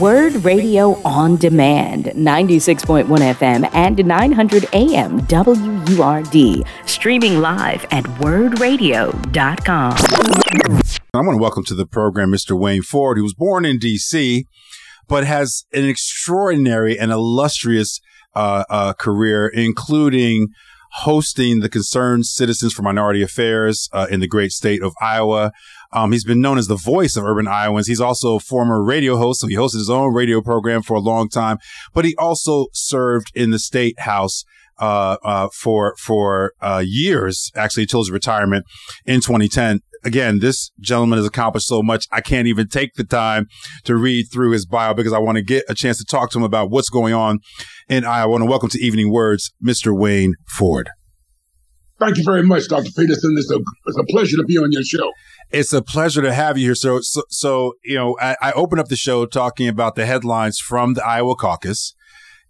WURD Radio on Demand, 96.1 FM and 900 AM WURD. Streaming live at wurdradio.com. I want to welcome to the program Mr. Wayne Ford, who was born in D.C., but has an extraordinary and illustrious uh, uh, career, including hosting the Concerned Citizens for Minority Affairs uh, in the great state of Iowa. Um, he's been known as the voice of urban Iowans. He's also a former radio host, so he hosted his own radio program for a long time. But he also served in the state house uh, uh, for for uh, years, actually until his retirement in 2010 again, this gentleman has accomplished so much. I can't even take the time to read through his bio because I want to get a chance to talk to him about what's going on in Iowa. To welcome to Evening WURDs, Mr. Wayne Ford. Thank you very much, Dr. Peterson. It's a, it's a pleasure to be on your show. It's a pleasure to have you here. So, so, so you know, I, I open up the show talking about the headlines from the Iowa caucus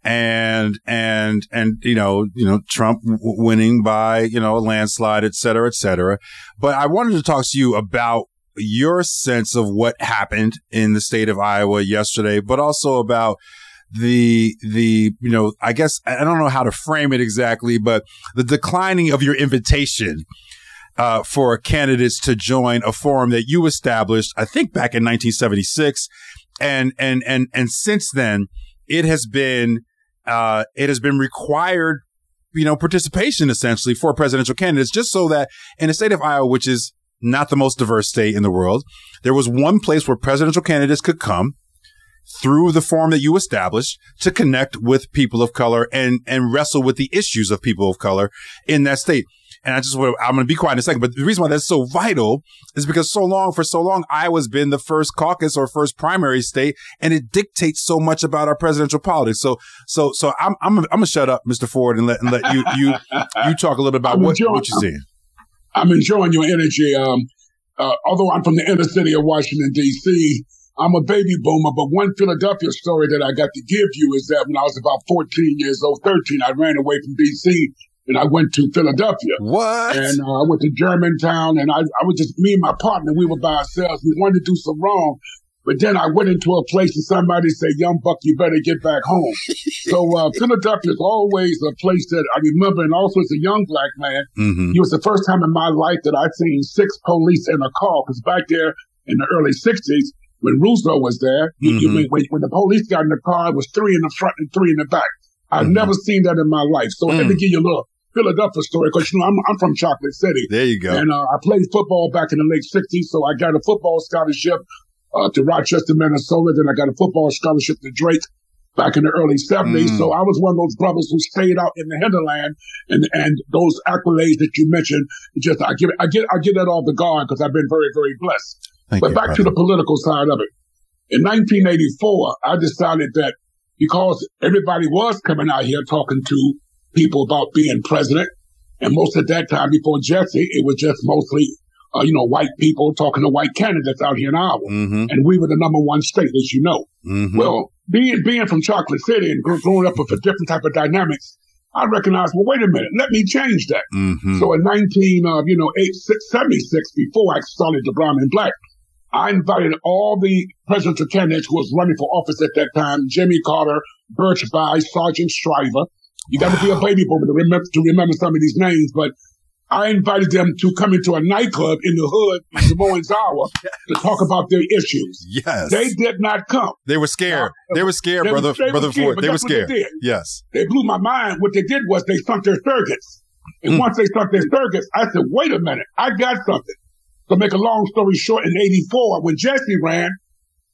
and and and you know you know Trump winning by you know a landslide, et cetera, et cetera. But I wanted to talk to you about your sense of what happened in the state of Iowa yesterday, but also about the the you know I guess I don't know how to frame it exactly, but the declining of your invitation. Uh, for candidates to join a forum that you established, I think back in 1976, and and and and since then, it has been uh, it has been required, you know, participation essentially for presidential candidates, just so that in the state of Iowa, which is not the most diverse state in the world, there was one place where presidential candidates could come through the form that you established to connect with people of color and, and wrestle with the issues of people of color in that state. And I just want I'm going to be quiet in a second, but the reason why that's so vital is because so long, for so long, Iowa's been the first caucus or first primary state, and it dictates so much about our presidential politics. So, so, so I'm, I'm, I'm gonna shut up, Mr. Ford, and let, and let you, you, you talk a little about what, enjoying, what you're seeing. I'm enjoying your energy. Um, uh, although I'm from the inner city of Washington, D.C., I'm a baby boomer, but one Philadelphia story that I got to give you is that when I was about 14 years old, 13, I ran away from D.C and I went to Philadelphia. What? And uh, I went to Germantown, and I, I was just me and my partner. We were by ourselves. We wanted to do some wrong, but then I went into a place and somebody said, "Young buck, you better get back home." so uh, Philadelphia is always a place that I remember, and also as a young black man, mm-hmm. it was the first time in my life that I'd seen six police in a car. Because back there in the early '60s, when Roosevelt was there, mm-hmm. when, when the police got in the car, it was three in the front and three in the back. I've mm-hmm. never seen that in my life. So mm. let me mm. give you a little Philadelphia story because you know I'm, I'm from Chocolate City. There you go. And uh, I played football back in the late '60s, so I got a football scholarship uh, to Rochester, Minnesota. Then I got a football scholarship to Drake back in the early '70s. Mm. So I was one of those brothers who stayed out in the hinterland, and and those accolades that you mentioned, just I give I get I get that off the guard because I've been very very blessed. Thank but you, back brother. to the political side of it. In 1984, I decided that because everybody was coming out here talking to people about being president. And most of that time before Jesse, it was just mostly, uh, you know, white people talking to white candidates out here in Iowa. Mm-hmm. And we were the number one state, as you know. Mm-hmm. Well, being, being from Chocolate City and growing up with a different type of dynamics, I recognized, well, wait a minute, let me change that. Mm-hmm. So in 19, uh, you know, 76, before I started the Brown and Black, I invited all the presidential candidates who was running for office at that time, Jimmy Carter, Birch Bayh, Sargent Shriver, you got to be a baby boomer to remember to remember some of these names, but I invited them to come into a nightclub in the hood in Moines, Iowa, to talk about their issues. Yes, they did not come. They were scared. Uh, they were scared, they brother. They brother scared, Ford. They were scared. They yes, they blew my mind. What they did was they sunk their surrogates, and mm. once they sunk their surrogates, I said, "Wait a minute, I got something." To make a long story short, in '84, when Jesse ran,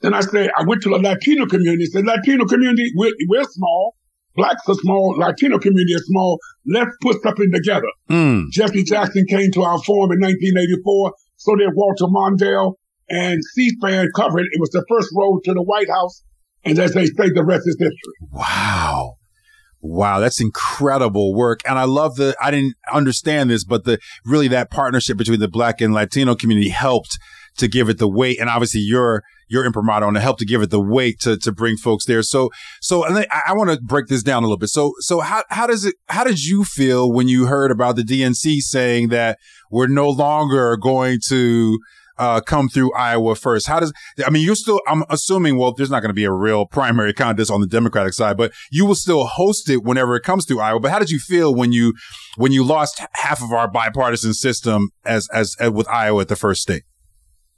then I said I went to the Latino community. I said, "Latino community, we're, we're small." Blacks are small, Latino community is small. Let's put something together. Mm. Jesse Jackson came to our forum in 1984. So did Walter Mondale and C-SPAN covered. It was the first road to the White House. And as they say, the rest is history. Wow. Wow, that's incredible work. And I love the, I didn't understand this, but the, really that partnership between the black and Latino community helped to give it the weight. And obviously your, your imprimatur and to help to give it the weight to, to bring folks there. So, so I, I want to break this down a little bit. So, so how, how does it, how did you feel when you heard about the DNC saying that we're no longer going to, uh, come through Iowa first? How does, I mean, you're still, I'm assuming, well, there's not going to be a real primary contest on the Democratic side, but you will still host it whenever it comes through Iowa. But how did you feel when you, when you lost half of our bipartisan system as, as, as with Iowa at the first state?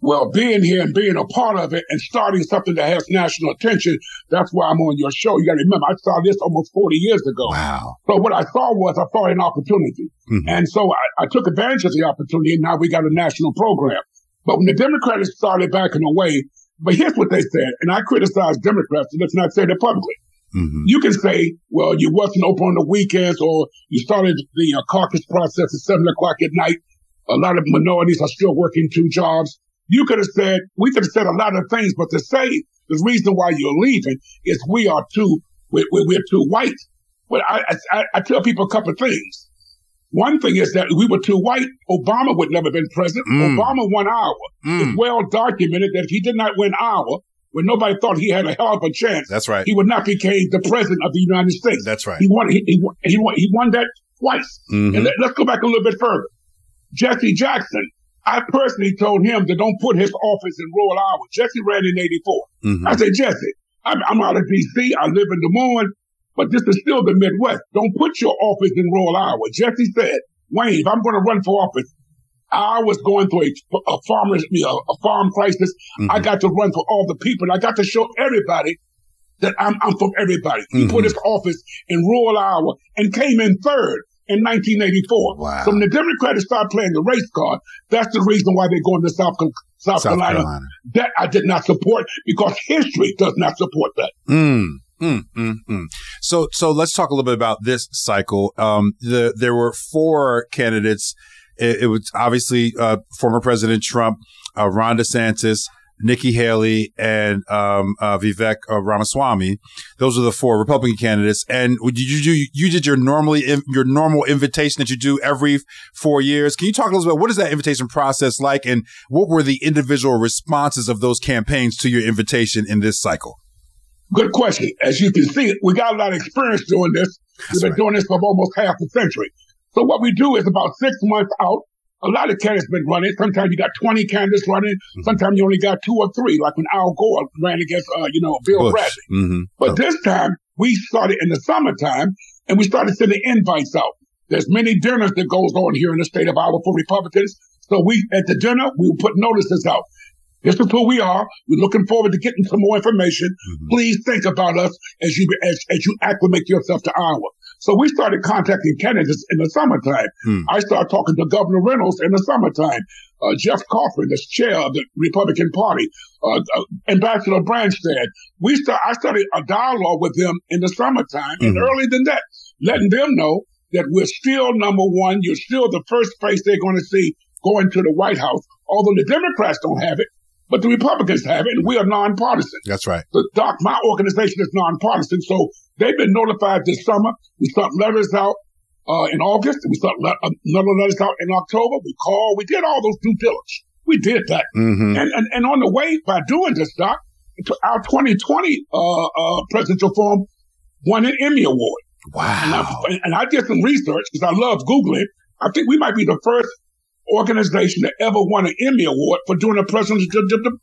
Well, being here and being a part of it and starting something that has national attention, that's why I'm on your show. You got to remember, I started this almost 40 years ago. Wow. So what I saw was I saw an opportunity. Mm-hmm. And so I, I, took advantage of the opportunity and now we got a national program. But when the Democrats started backing away, but here's what they said, and I criticize Democrats, and let's not say that publicly. Mm-hmm. You can say, well, you wasn't open on the weekends or you started the uh, caucus process at seven o'clock at night. A lot of minorities are still working two jobs. You could have said, we could have said a lot of things, but to say the reason why you're leaving is we are too, we're, we're too white. But I, I, I tell people a couple of things. One thing is that we were too white. Obama would never have been president. Mm. Obama won Iowa. Mm. It's well documented that if he did not win Iowa, when nobody thought he had a hell of a chance, that's right. He would not become the president of the United States. That's right. He won. He, he, he won. He won that twice. Mm-hmm. And let, us go back a little bit further. Jesse Jackson I personally told him to don't put his office in rural Iowa. Jesse ran in 84. Mm-hmm. I said, Jesse, I'm, I'm, out of D.C. I live in Des Moines, but this is still the Midwest. Don't put your office in rural Iowa. Jesse said, Wayne, if I'm going to run for office, I was going through a, a farmer's, you know, a farm crisis. Mm-hmm. I got to run for all the people. I got to show everybody that I'm, I'm from everybody. He mm-hmm. put his office in rural Iowa and came in third in 1984. Wow. So when the Democrats start playing the race card, that's the reason why they're going to South, South, South Carolina. Carolina. That I did not support because history does not support that. Mm. Mm, mm, mm. So, so let's talk a little bit about this cycle. Um, the, there were four candidates. It, it was obviously, uh, former President Trump, uh, Ron DeSantis, Nikki Haley and um, uh, Vivek uh, Ramaswamy. Those are the four Republican candidates. And you do you did your normally your normal invitation that you do every four years. Can you talk a little bit about what is that invitation process like, and what were the individual responses of those campaigns to your invitation in this cycle? Good question. As you can see, we got a lot of experience doing this. That's We've been right. doing this for almost half a century. So what we do is about six months out, a lot of candidates been running. Sometimes you got 20 candidates running. Mm-hmm. Sometimes you only got two or three, like when Al Gore ran against, uh, you know, Bill Bush. Bradley. Mm-hmm. But oh. this time we started in the summertime and we started sending invites out. There's many dinners that goes on here in the state of Iowa for Republicans. So we, at the dinner, we put notices out. This is who we are. We're looking forward to getting some more information. Mm-hmm. Please think about us as you, as, as you acclimate yourself to Iowa. So we started contacting candidates in the summertime. Hmm. I started talking to Governor Reynolds in the summertime. Uh, Jeff Kaufmann, the chair of the Republican Party, uh, uh, Ambassador Branstad. We start, I started a dialogue with them in the summertime mm-hmm. and earlier than that, letting them know that we're still number one. You're still the first face they're going to see going to the White House. Although the Democrats don't have it, but the Republicans have it, and we are nonpartisan. That's right. The doc, my organization is nonpartisan, so they've been notified this summer. We sent letters out uh, in August, we sent le- uh, another letters out in October. We called, we did all those due diligence. We did that, mm-hmm. and, and and on the way by doing this, doc, our 2020 uh, uh, presidential forum won an Emmy award. Wow! And I, and I did some research because I love googling. I think we might be the first organization that ever won an Emmy Award for doing a presidential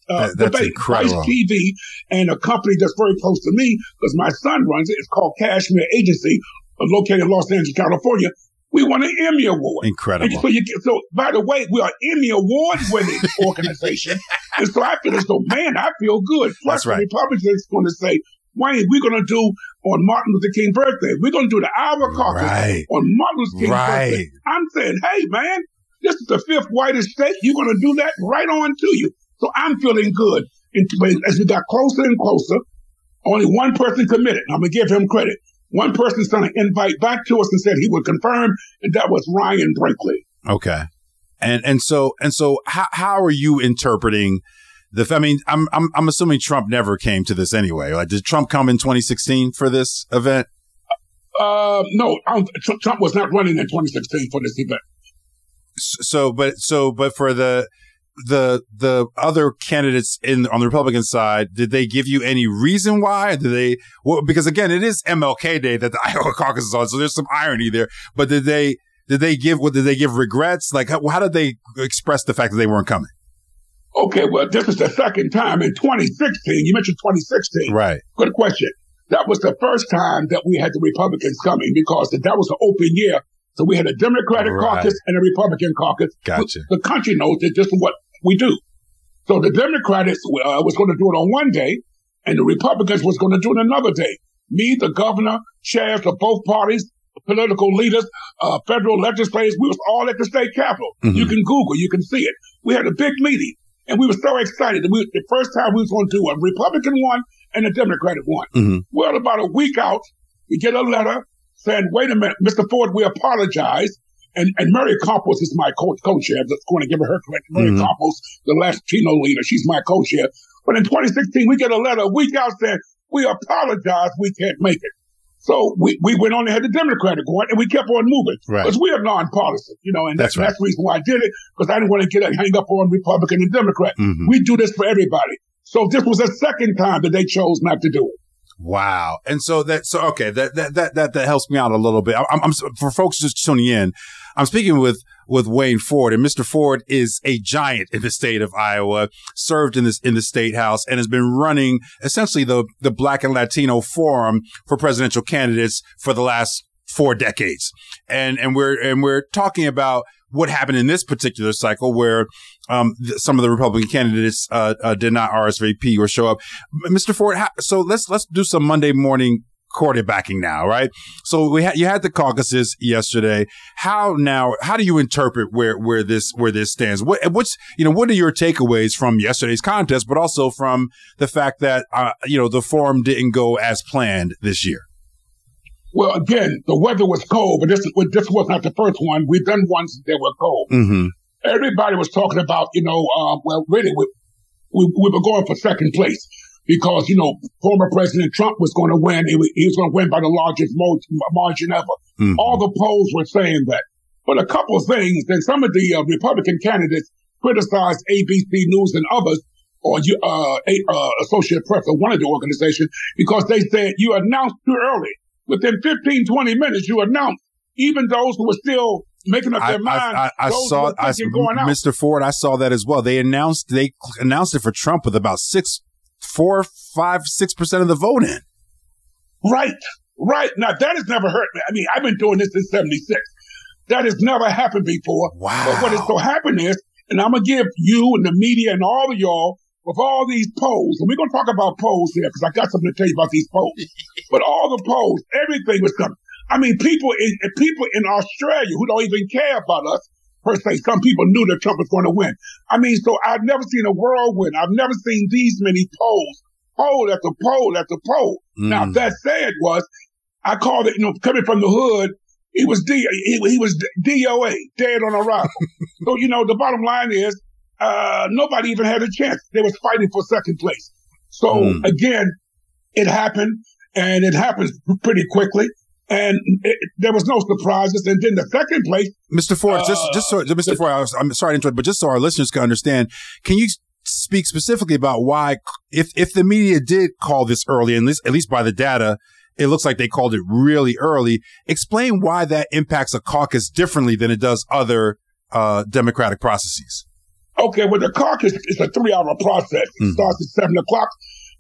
uh, that, debate. Vice TV and a company that's very close to me because my son runs it. It's called Cashmere Agency, uh, located in Los Angeles, California. We won an Emmy Award. Incredible. And so, you, so, by the way, we are Emmy Award winning organization. and so I feel as though, man, I feel good. Plus, That's right. the Republicans going to say, Wayne, we're going to do on Martin Luther King birthday. We're going to do the Iowa caucus right. on Martin Luther King right. birthday. I'm saying, hey, man, this is the fifth whitest state. You're going to do that right on to you. So I'm feeling good. And as we got closer and closer, only one person committed. I'm going to give him credit. One person sent an invite back to us and said he would confirm, and that was Ryan Binkley. Okay. And and so and so how how are you interpreting the I mean I'm I'm I'm assuming Trump never came to this anyway. Like did Trump come in 2016 for this event? Uh, no, Trump was not running in 2016 for this event so, but so, but for the the the other candidates in on the Republican side, did they give you any reason why? Did they? Well, because again, it is MLK Day that the Iowa caucus is on, so there's some irony there. But did they did they give what did they give regrets? Like how, how did they express the fact that they weren't coming? Okay, well, this is the second time in 2016. You mentioned 2016. Right. Good question. That was the first time that we had the Republicans coming because that was an open year. So we had a Democratic right. caucus and a Republican caucus. Gotcha. The country knows that this is what we do. So the Democrats uh, was going to do it on one day, and the Republicans was going to do it another day. Me, the governor, sheriffs of both parties, political leaders, uh, federal legislators, we was all at the state capitol. Mm-hmm. You can Google, you can see it. We had a big meeting. And we were so excited. We, the first time we was going to do a Republican one and a Democratic one. Mm-hmm. Well, about a week out, we get a letter saying, wait a minute, Mr. Ford, we apologize. And, and Mary Campos is my co- co-chair. I'm just going to give her her credit. Mary mm-hmm. Campos, the Latino leader, she's my co-chair. But in 2016, we get a letter a week out saying, we apologize, we can't make it. So we, we went on and had the Democratic one and we kept on moving. Because right. we are nonpartisan, you know, and that's, that's, right. that's the reason why I did it, because I didn't want to get hang up on Republican and Democrat. Mm-hmm. We do this for everybody. So this was the second time that they chose not to do it. Wow. And so that, so, okay, that, that, that, that, that helps me out a little bit. I'm, I'm, for folks just tuning in, I'm speaking with, with Wayne Ford and Mr. Ford is a giant in the state of Iowa, served in this, in the state house and has been running essentially the, the black and Latino forum for presidential candidates for the last four decades. And, and we're, and we're talking about what happened in this particular cycle where um, th- some of the Republican candidates uh, uh, did not RSVP or show up. Mr. Ford, ha- so let's let's do some Monday morning quarterbacking now, right? So we had you had the caucuses yesterday. How now? How do you interpret where where this where this stands? What what's you know what are your takeaways from yesterday's contest, but also from the fact that uh, you know the forum didn't go as planned this year? Well, again, the weather was cold, but this this was not the first one. We've done ones that were cold. Mm-hmm. Everybody was talking about, you know, uh, well, really, we, we, we were going for second place because, you know, former President Trump was going to win. He was, he was going to win by the largest margin ever. Mm-hmm. All the polls were saying that. But a couple of things, then some of the uh, Republican candidates criticized ABC News and others or you, uh, uh, Associated Press or one of the organizations because they said you announced too early within 15, 20 minutes, you announced even those who were still making up their I, mind. I, I, I saw, I, Mr. Ford, I saw that as well. They announced, they announced it for Trump with about six, four, five, six percent of the vote in. Right, right. Now that has never hurt me. I mean, I've been doing this since '76. That has never happened before. Wow. But what has so happened is, and I'm gonna give you and the media and all of y'all with all these polls, and we're going to talk about polls here because I got something to tell you about these polls. but all the polls, everything was coming. I mean, people in people in Australia who don't even care about us per se. Some people knew that Trump was going to win. I mean, so I've never seen a whirlwind. I've never seen these many polls, poll after poll after poll. Mm. Now that said, was I called it, you know, coming from the hood. He was D, he, he was DOA, dead on arrival. so you know, the bottom line is uh, nobody even had a chance. They was fighting for second place. So mm. again, it happened and it happens pretty quickly. And it, there was no surprises. And then the second place, Mr. Ford, uh, just just so, Mr. The, Ford, I was, I'm sorry to interrupt, but just so our listeners can understand, can you speak specifically about why, if if the media did call this early, and at least, at least by the data, it looks like they called it really early. Explain why that impacts a caucus differently than it does other uh, democratic processes. Okay, well, the caucus is a three hour process. It mm-hmm. starts at seven o'clock.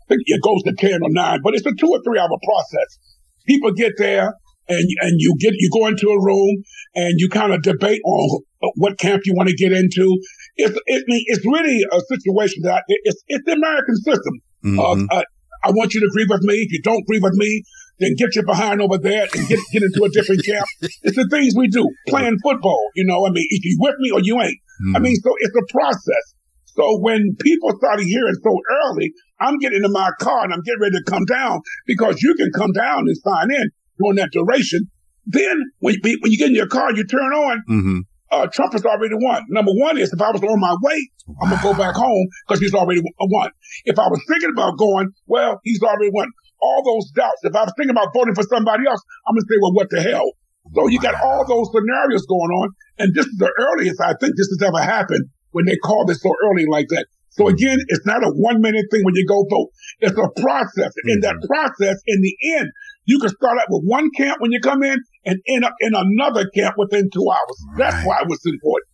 I think it goes to 10 or nine, but it's a two or three hour process. People get there and, and you get, you go into a room and you kind of debate on what camp you want to get into. It's, it, it's really a situation that it's, it's the American system. Mm-hmm. Uh, uh, I want you to agree with me. If you don't agree with me, then get your behind over there and get, get into a different camp. It's the things we do. Playing football, you know, I mean, if you with me or you ain't. Mm. I mean, so it's a process. So when people started hearing so early, I'm getting in my car and I'm getting ready to come down because you can come down and sign in during that duration. Then when you, when you get in your car, you turn on, mm-hmm. uh, Trump has already won. Number one is if I was on my way, wow. I'm going to go back home because he's already won. If I was thinking about going, well, he's already won. All those doubts. If I was thinking about voting for somebody else, I'm going to say, well, what the hell? So you got all those scenarios going on. And this is the earliest I think this has ever happened when they call this so early like that. So mm-hmm. again, it's not a one minute thing when you go vote. It's a process. Mm-hmm. In that mm-hmm. process, in the end, you can start out with one camp when you come in and end up in another camp within two hours. Right. That's why it was important.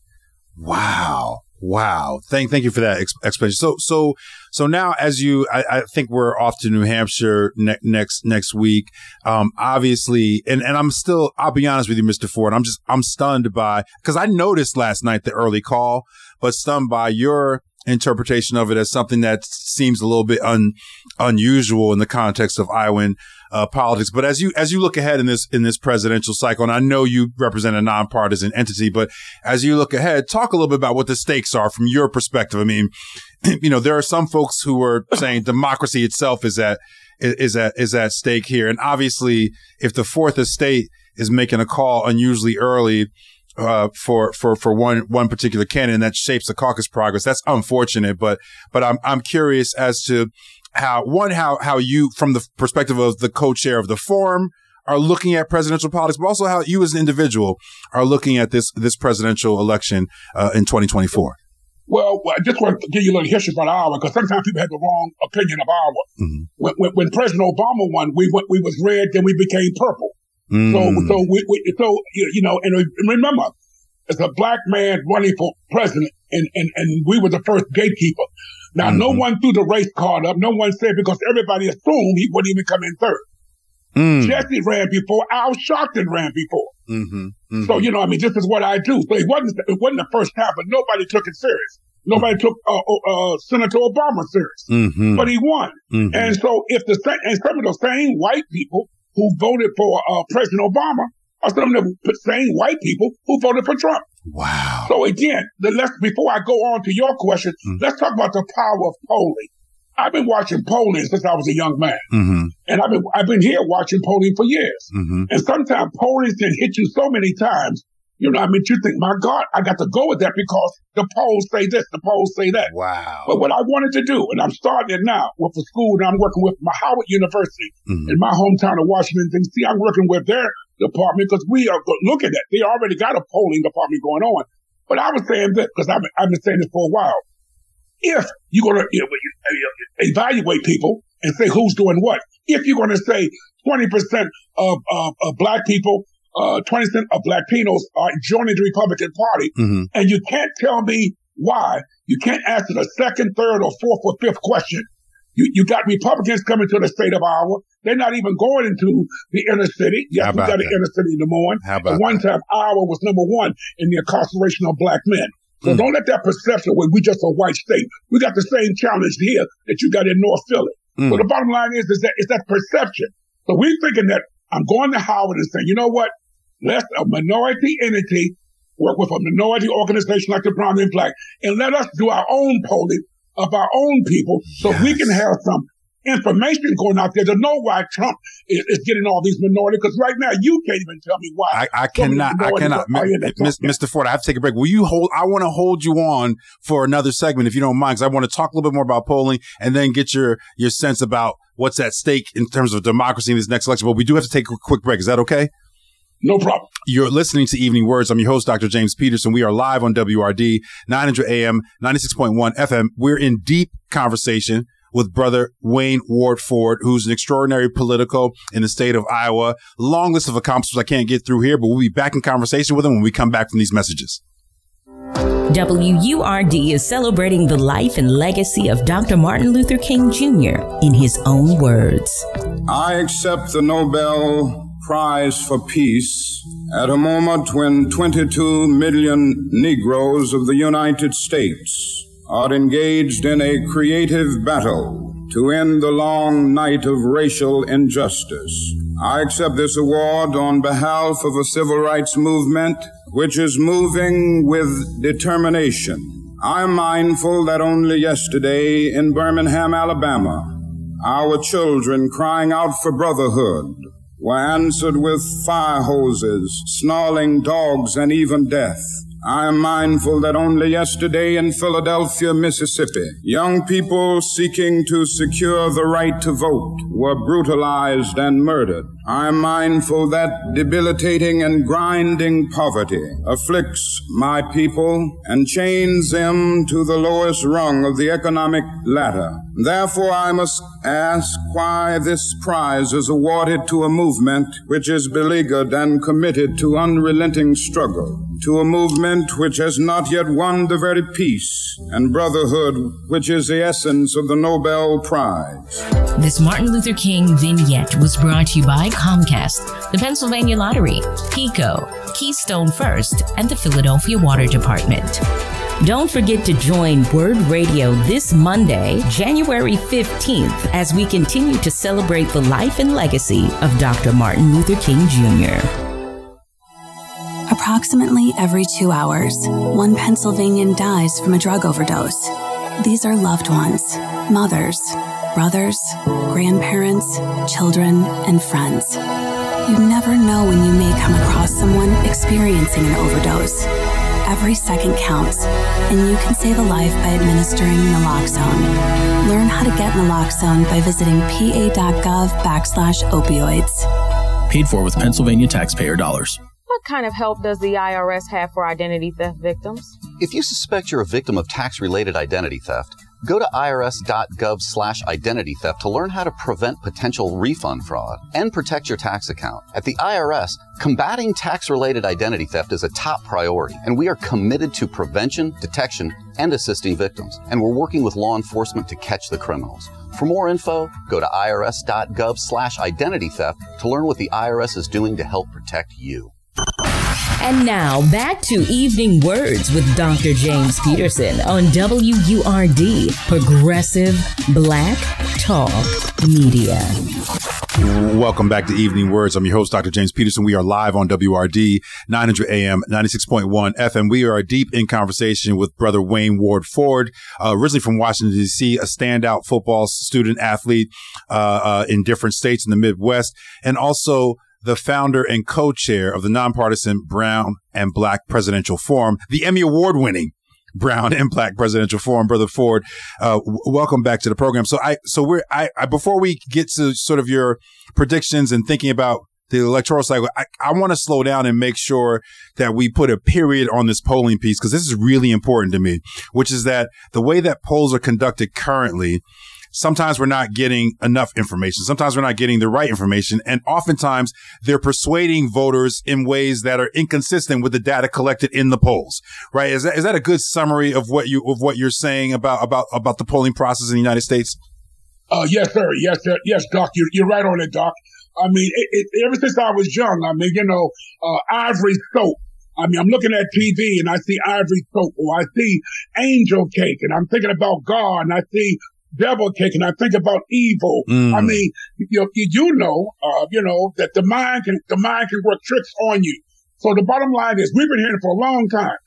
Wow. Wow. Thank, thank you for that ex- explanation. So, so, so now as you, I, I think we're off to New Hampshire ne- next, next week. Um, obviously, and, and I'm still, I'll be honest with you, Mr. Ford. I'm just, I'm stunned by, cause I noticed last night the early call, but stunned by your interpretation of it as something that seems a little bit un, unusual in the context of Iowan uh, politics. But as you as you look ahead in this in this presidential cycle, and I know you represent a nonpartisan entity, but as you look ahead, talk a little bit about what the stakes are from your perspective. I mean, you know, there are some folks who are saying democracy itself is at is at is at stake here, and obviously, if the fourth estate is making a call unusually early. Uh, for, for, for one, one particular candidate and that shapes the caucus progress. That's unfortunate, but, but I'm, I'm curious as to how one how how you from the perspective of the co-chair of the forum are looking at presidential politics, but also how you as an individual are looking at this this presidential election uh, in 2024. Well, I just want to give you a little history about Iowa because sometimes people have the wrong opinion of Iowa. Mm-hmm. When, when, when, President Obama won, we went, we was red, then we became purple. Mm. So so we, we, so you know, and remember, as a black man running for president, and and and we were the first gatekeeper. Now, mm-hmm. no one threw the race card up. No one said because everybody assumed he wouldn't even come in third. Mm. Jesse ran before. Al Sharpton ran before. Mm-hmm. Mm-hmm. So you know, I mean, this is what I do. So it wasn't it wasn't the first time, but nobody took it serious. Nobody took uh, uh, uh Senator Obama serious, mm-hmm. but he won. Mm-hmm. And so, if the and some of the same white people who voted for uh, President Obama are some of the same white people who voted for Trump. Wow. So again, the let's before I go on to your question, mm-hmm. let's talk about the power of polling. I've been watching polling since I was a young man, mm-hmm. and I've been I've been here watching polling for years. Mm-hmm. And sometimes polling can hit you so many times. You know, I mean, you think, my God, I got to go with that because the polls say this, the polls say that. Wow. But what I wanted to do, and I'm starting it now with a school that I'm working with, my Howard University mm-hmm. in my hometown of Washington, D.C. I'm working with their department because we are looking at they already got a polling department going on. But I was saying this because I've, I've been saying this for a while. If you're going to you know, evaluate people and say who's doing what, if you're going to say 20% of, of, of black people, uh, 20% of black Latinos are joining the Republican Party, mm-hmm. and you can't tell me why, you can't answer the second, third, or fourth or fifth question. You, you got Republicans coming to the state of Iowa they're not even going into the inner city. Yes, we got an inner city in Des Moines. How about At one that? time, Iowa was number one in the incarceration of black men. So mm. don't let that perception where we just a white state. We got the same challenge here that you got in North Philly. Mm. So the bottom line is, is that it's that perception. So we're thinking that I'm going to Howard and saying, you know what? Let a minority entity work with a minority organization like the Brown and Black and let us do our own polling of our own people so yes. we can have some information going out there to know why Trump is, is getting all these minorities. Because right now, you can't even tell me why. I, I cannot. I cannot. Mr. Ford, I have to take a break. Will you hold? I want to hold you on for another segment, if you don't mind, because I want to talk a little bit more about polling and then get your your sense about what's at stake in terms of democracy in this next election. But we do have to take a quick break. Is that okay? No problem. You're listening to Evening WURDs. I'm your host, Dr. James Peterson. We are live on WURD, 900 AM, 96.1 FM. We're in deep conversation with brother Wayne Ward Ford, who's an extraordinary political in the state of Iowa. Long list of accomplishments I can't get through here, but we'll be back in conversation with him when we come back from these messages. WURD is celebrating the life and legacy of Dr. Martin Luther King Jr. in his own words. I accept the Nobel Prize for Peace at a moment when 22 million Negroes of the United States are engaged in a creative battle to end the long night of racial injustice. I accept this award on behalf of a civil rights movement which is moving with determination. I'm mindful that only yesterday in Birmingham, Alabama, our children crying out for brotherhood were answered with fire hoses, snarling dogs, and even death. I am mindful that only yesterday in Philadelphia, Mississippi, young people seeking to secure the right to vote were brutalized and murdered. I am mindful that debilitating and grinding poverty afflicts my people and chains them to the lowest rung of the economic ladder. Therefore, I must ask why this prize is awarded to a movement which is beleaguered and committed to unrelenting struggle, to a movement continent which has not yet won the very peace and brotherhood which is the essence of the Nobel Prize. This Martin Luther King vignette was brought to you by Comcast, the Pennsylvania Lottery, PECO, Keystone First, and the Philadelphia Water Department. Don't forget to join WURD Radio this Monday, January 15th, as we continue to celebrate the life and legacy of Dr. Martin Luther King Jr. Approximately every two hours, one Pennsylvanian dies from a drug overdose. These are loved ones, mothers, brothers, grandparents, children, and friends. You never know when you may come across someone experiencing an overdose. Every second counts, and you can save a life by administering naloxone. Learn how to get naloxone by visiting pa.gov backslash opioids. Paid for with Pennsylvania taxpayer dollars. What kind of help does the IRS have for identity theft victims? If you suspect you're a victim of tax-related identity theft, Go to irs.gov slash identity theft to learn how to prevent potential refund fraud and protect your tax account. At the IRS, combating tax related identity theft is a top priority, and we are committed to prevention, detection, and assisting victims. And we're working with law enforcement to catch the criminals. For more info, go to irs.gov slash identity theft to learn what the IRS is doing to help protect you. And now back to Evening WURDs with Dr. James Peterson on WURD, Progressive Black Talk Media. Welcome back to Evening WURDs. I'm your host, Dr. James Peterson. We are live on WURD 900 AM, 96.1 FM. We are deep in conversation with brother Wayne Ward Ford, uh, originally from Washington, D.C., a standout football student athlete uh, uh, in different states in the Midwest, and also the founder and co-chair of the nonpartisan Brown and Black Presidential Forum, the Emmy Award winning Brown and Black Presidential Forum, Brother Ford. Uh, w- welcome back to the program. So I, so we're, I, I, before we get to sort of your predictions and thinking about the electoral cycle, I, I want to slow down and make sure that we put a period on this polling piece because this is really important to me, which is that the way that polls are conducted currently sometimes we're not getting enough information. Sometimes we're not getting the right information. And oftentimes they're persuading voters in ways that are inconsistent with the data collected in the polls, right? Is that, is that a good summary of what you, of what you're saying about, about, about the polling process in the United States? Uh, yes, sir. Yes, sir. Yes, Doc. You're, you're right on it, Doc. I mean, it, it, ever since I was young, I mean, you know, uh, Ivory Soap. I mean, I'm looking at TV and I see Ivory Soap or I see Angel Cake and I'm thinking about God and I see devil cake and I think about evil. Mm. I mean, you, you know, uh, you know, that the mind can, the mind can work tricks on you. So the bottom line is we've been hearing for a long time.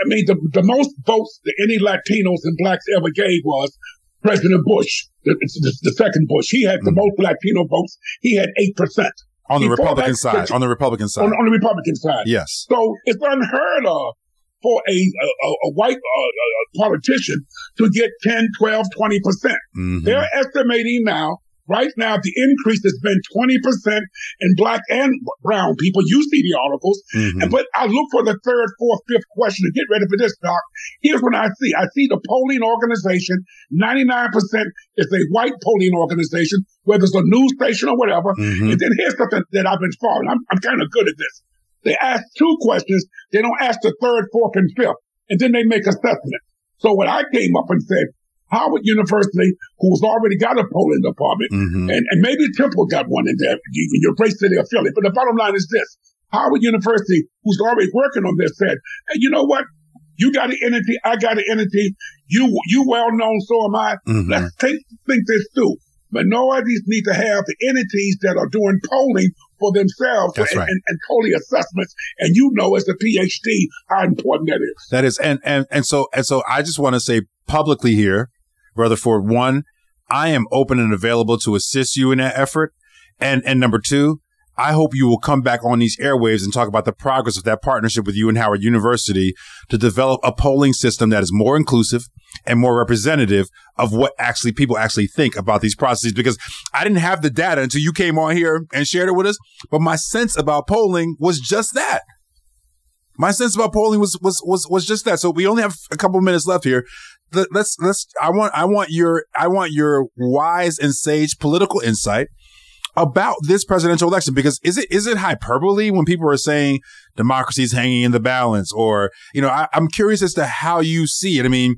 I mean, the, the most votes that any Latinos and blacks ever gave was President Bush, the, the, the second Bush. He had the mm. most Latino votes. He had 8%. On the Republican side. On the Republican side. On, on the Republican side. Yes. So it's unheard of for a, a, a white uh, politician to get 10, 12, 20%. percent mm hmm They're estimating now, right now, the increase has been 20% in black and brown people. You see the articles. Mm-hmm. And, but I look for the third, fourth, fifth question to get ready for this, Doc. Here's what I see. I see the polling organization. 99% is a white polling organization, whether it's a news station or whatever. Mm-hmm. And then here's something that I've been following. I'm, I'm kind of good at this. They ask two questions. They don't ask the third, fourth, and fifth. And then they make assessment. So when I came up and said, Howard University, who's already got a polling department, mm-hmm. and, and maybe Temple got one in there, in your great city of Philly. But the bottom line is this. Howard University, who's already working on this, said, hey, you know what? You got an entity. I got an entity. You, you well known. So am I. Mm-hmm. Let's take, think this through. Minorities need to have the entities that are doing polling for themselves and, right. and, and polling assessments. And you know, as a PhD, how important that is. That is, and and and so and so, I just want to say publicly here, Brother Ford, one, I am open and available to assist you in that effort, and and number two, I hope you will come back on these airwaves and talk about the progress of that partnership with you and Howard University to develop a polling system that is more inclusive and more representative of what actually people actually think about these processes. Because I didn't have the data until you came on here and shared it with us. But my sense about polling was just that. My sense about polling was, was, was, was just that. So we only have a couple minutes left here. Let's, let's, I want, I want your, I want your wise and sage political insight about this presidential election because is it is it hyperbole when people are saying democracy is hanging in the balance or you know I, am curious as to how you see it. I mean,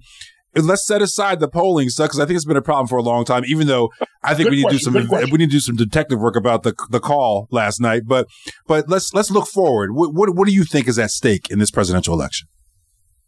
let's set aside the polling stuff because I think it's been a problem for a long time. Even though I think we need question, to do some we need to do some detective work about the the call last night, but but let's let's look forward. What what, what do you think is at stake in this presidential election?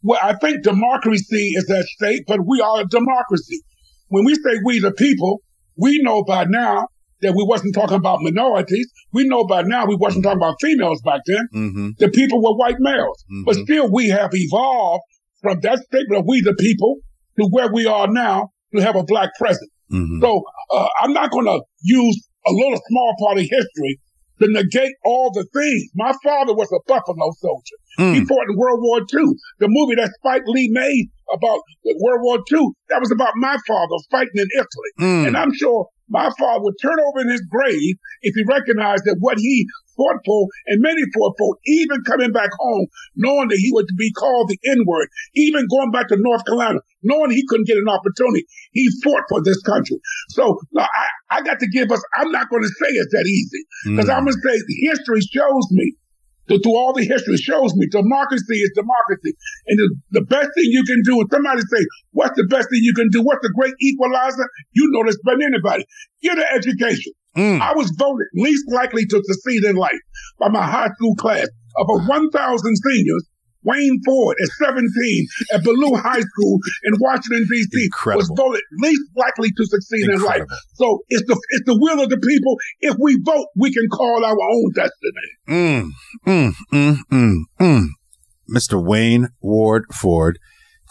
Well, I think democracy is at stake, but we are a democracy. When we say we the people, we know by now that we wasn't talking about minorities. We know by now we wasn't talking about females back then. Mm-hmm. The people were white males. Mm-hmm. But still we have evolved from that statement of we the people to where we are now to have a black president. Mm-hmm. So uh, I'm not going to use a little small part of history to negate all the things. My father was a Buffalo soldier. Mm. He fought in World War II. The movie that Spike Lee made about World War II, that was about my father fighting in Italy. Mm. And I'm sure my father would turn over in his grave if he recognized that what he fought for and many fought for, even coming back home, knowing that he would be called the N-word, even going back to North Carolina, knowing he couldn't get an opportunity. He fought for this country. So I, I got to give us, I'm not going to say it's that easy because mm. I'm going to say history shows me through all the history shows me democracy is democracy. And the, the best thing you can do, is somebody say, what's the best thing you can do? What's the great equalizer? You know this better than anybody. Get an education. Mm. I was voted least likely to succeed in life by my high school class. Of a 1,000 seniors, Wayne Ford at 17 at Ballou High School in Washington, D.C. was voted least likely to succeed Incredible. in life. So it's the, it's the will of the people. If we vote, we can call our own destiny. Mm, mm, mm, mm, mm. Mr. Wayne Ward Ford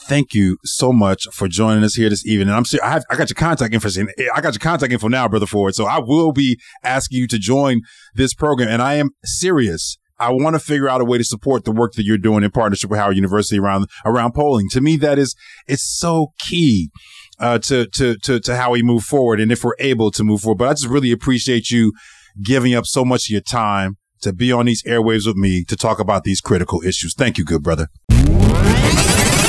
thank you so much for joining us here this evening. And I'm sure I, have, I got your contact info. I got your contact info now, brother Ford. So I will be asking you to join this program, and I am serious I want to figure out a way to support the work that you're doing in partnership with Howard University around around polling. To me, that is it's so key uh, to to to to how we move forward, and if we're able to move forward. But I just really appreciate you giving up so much of your time to be on these airwaves with me to talk about these critical issues. Thank you, good brother.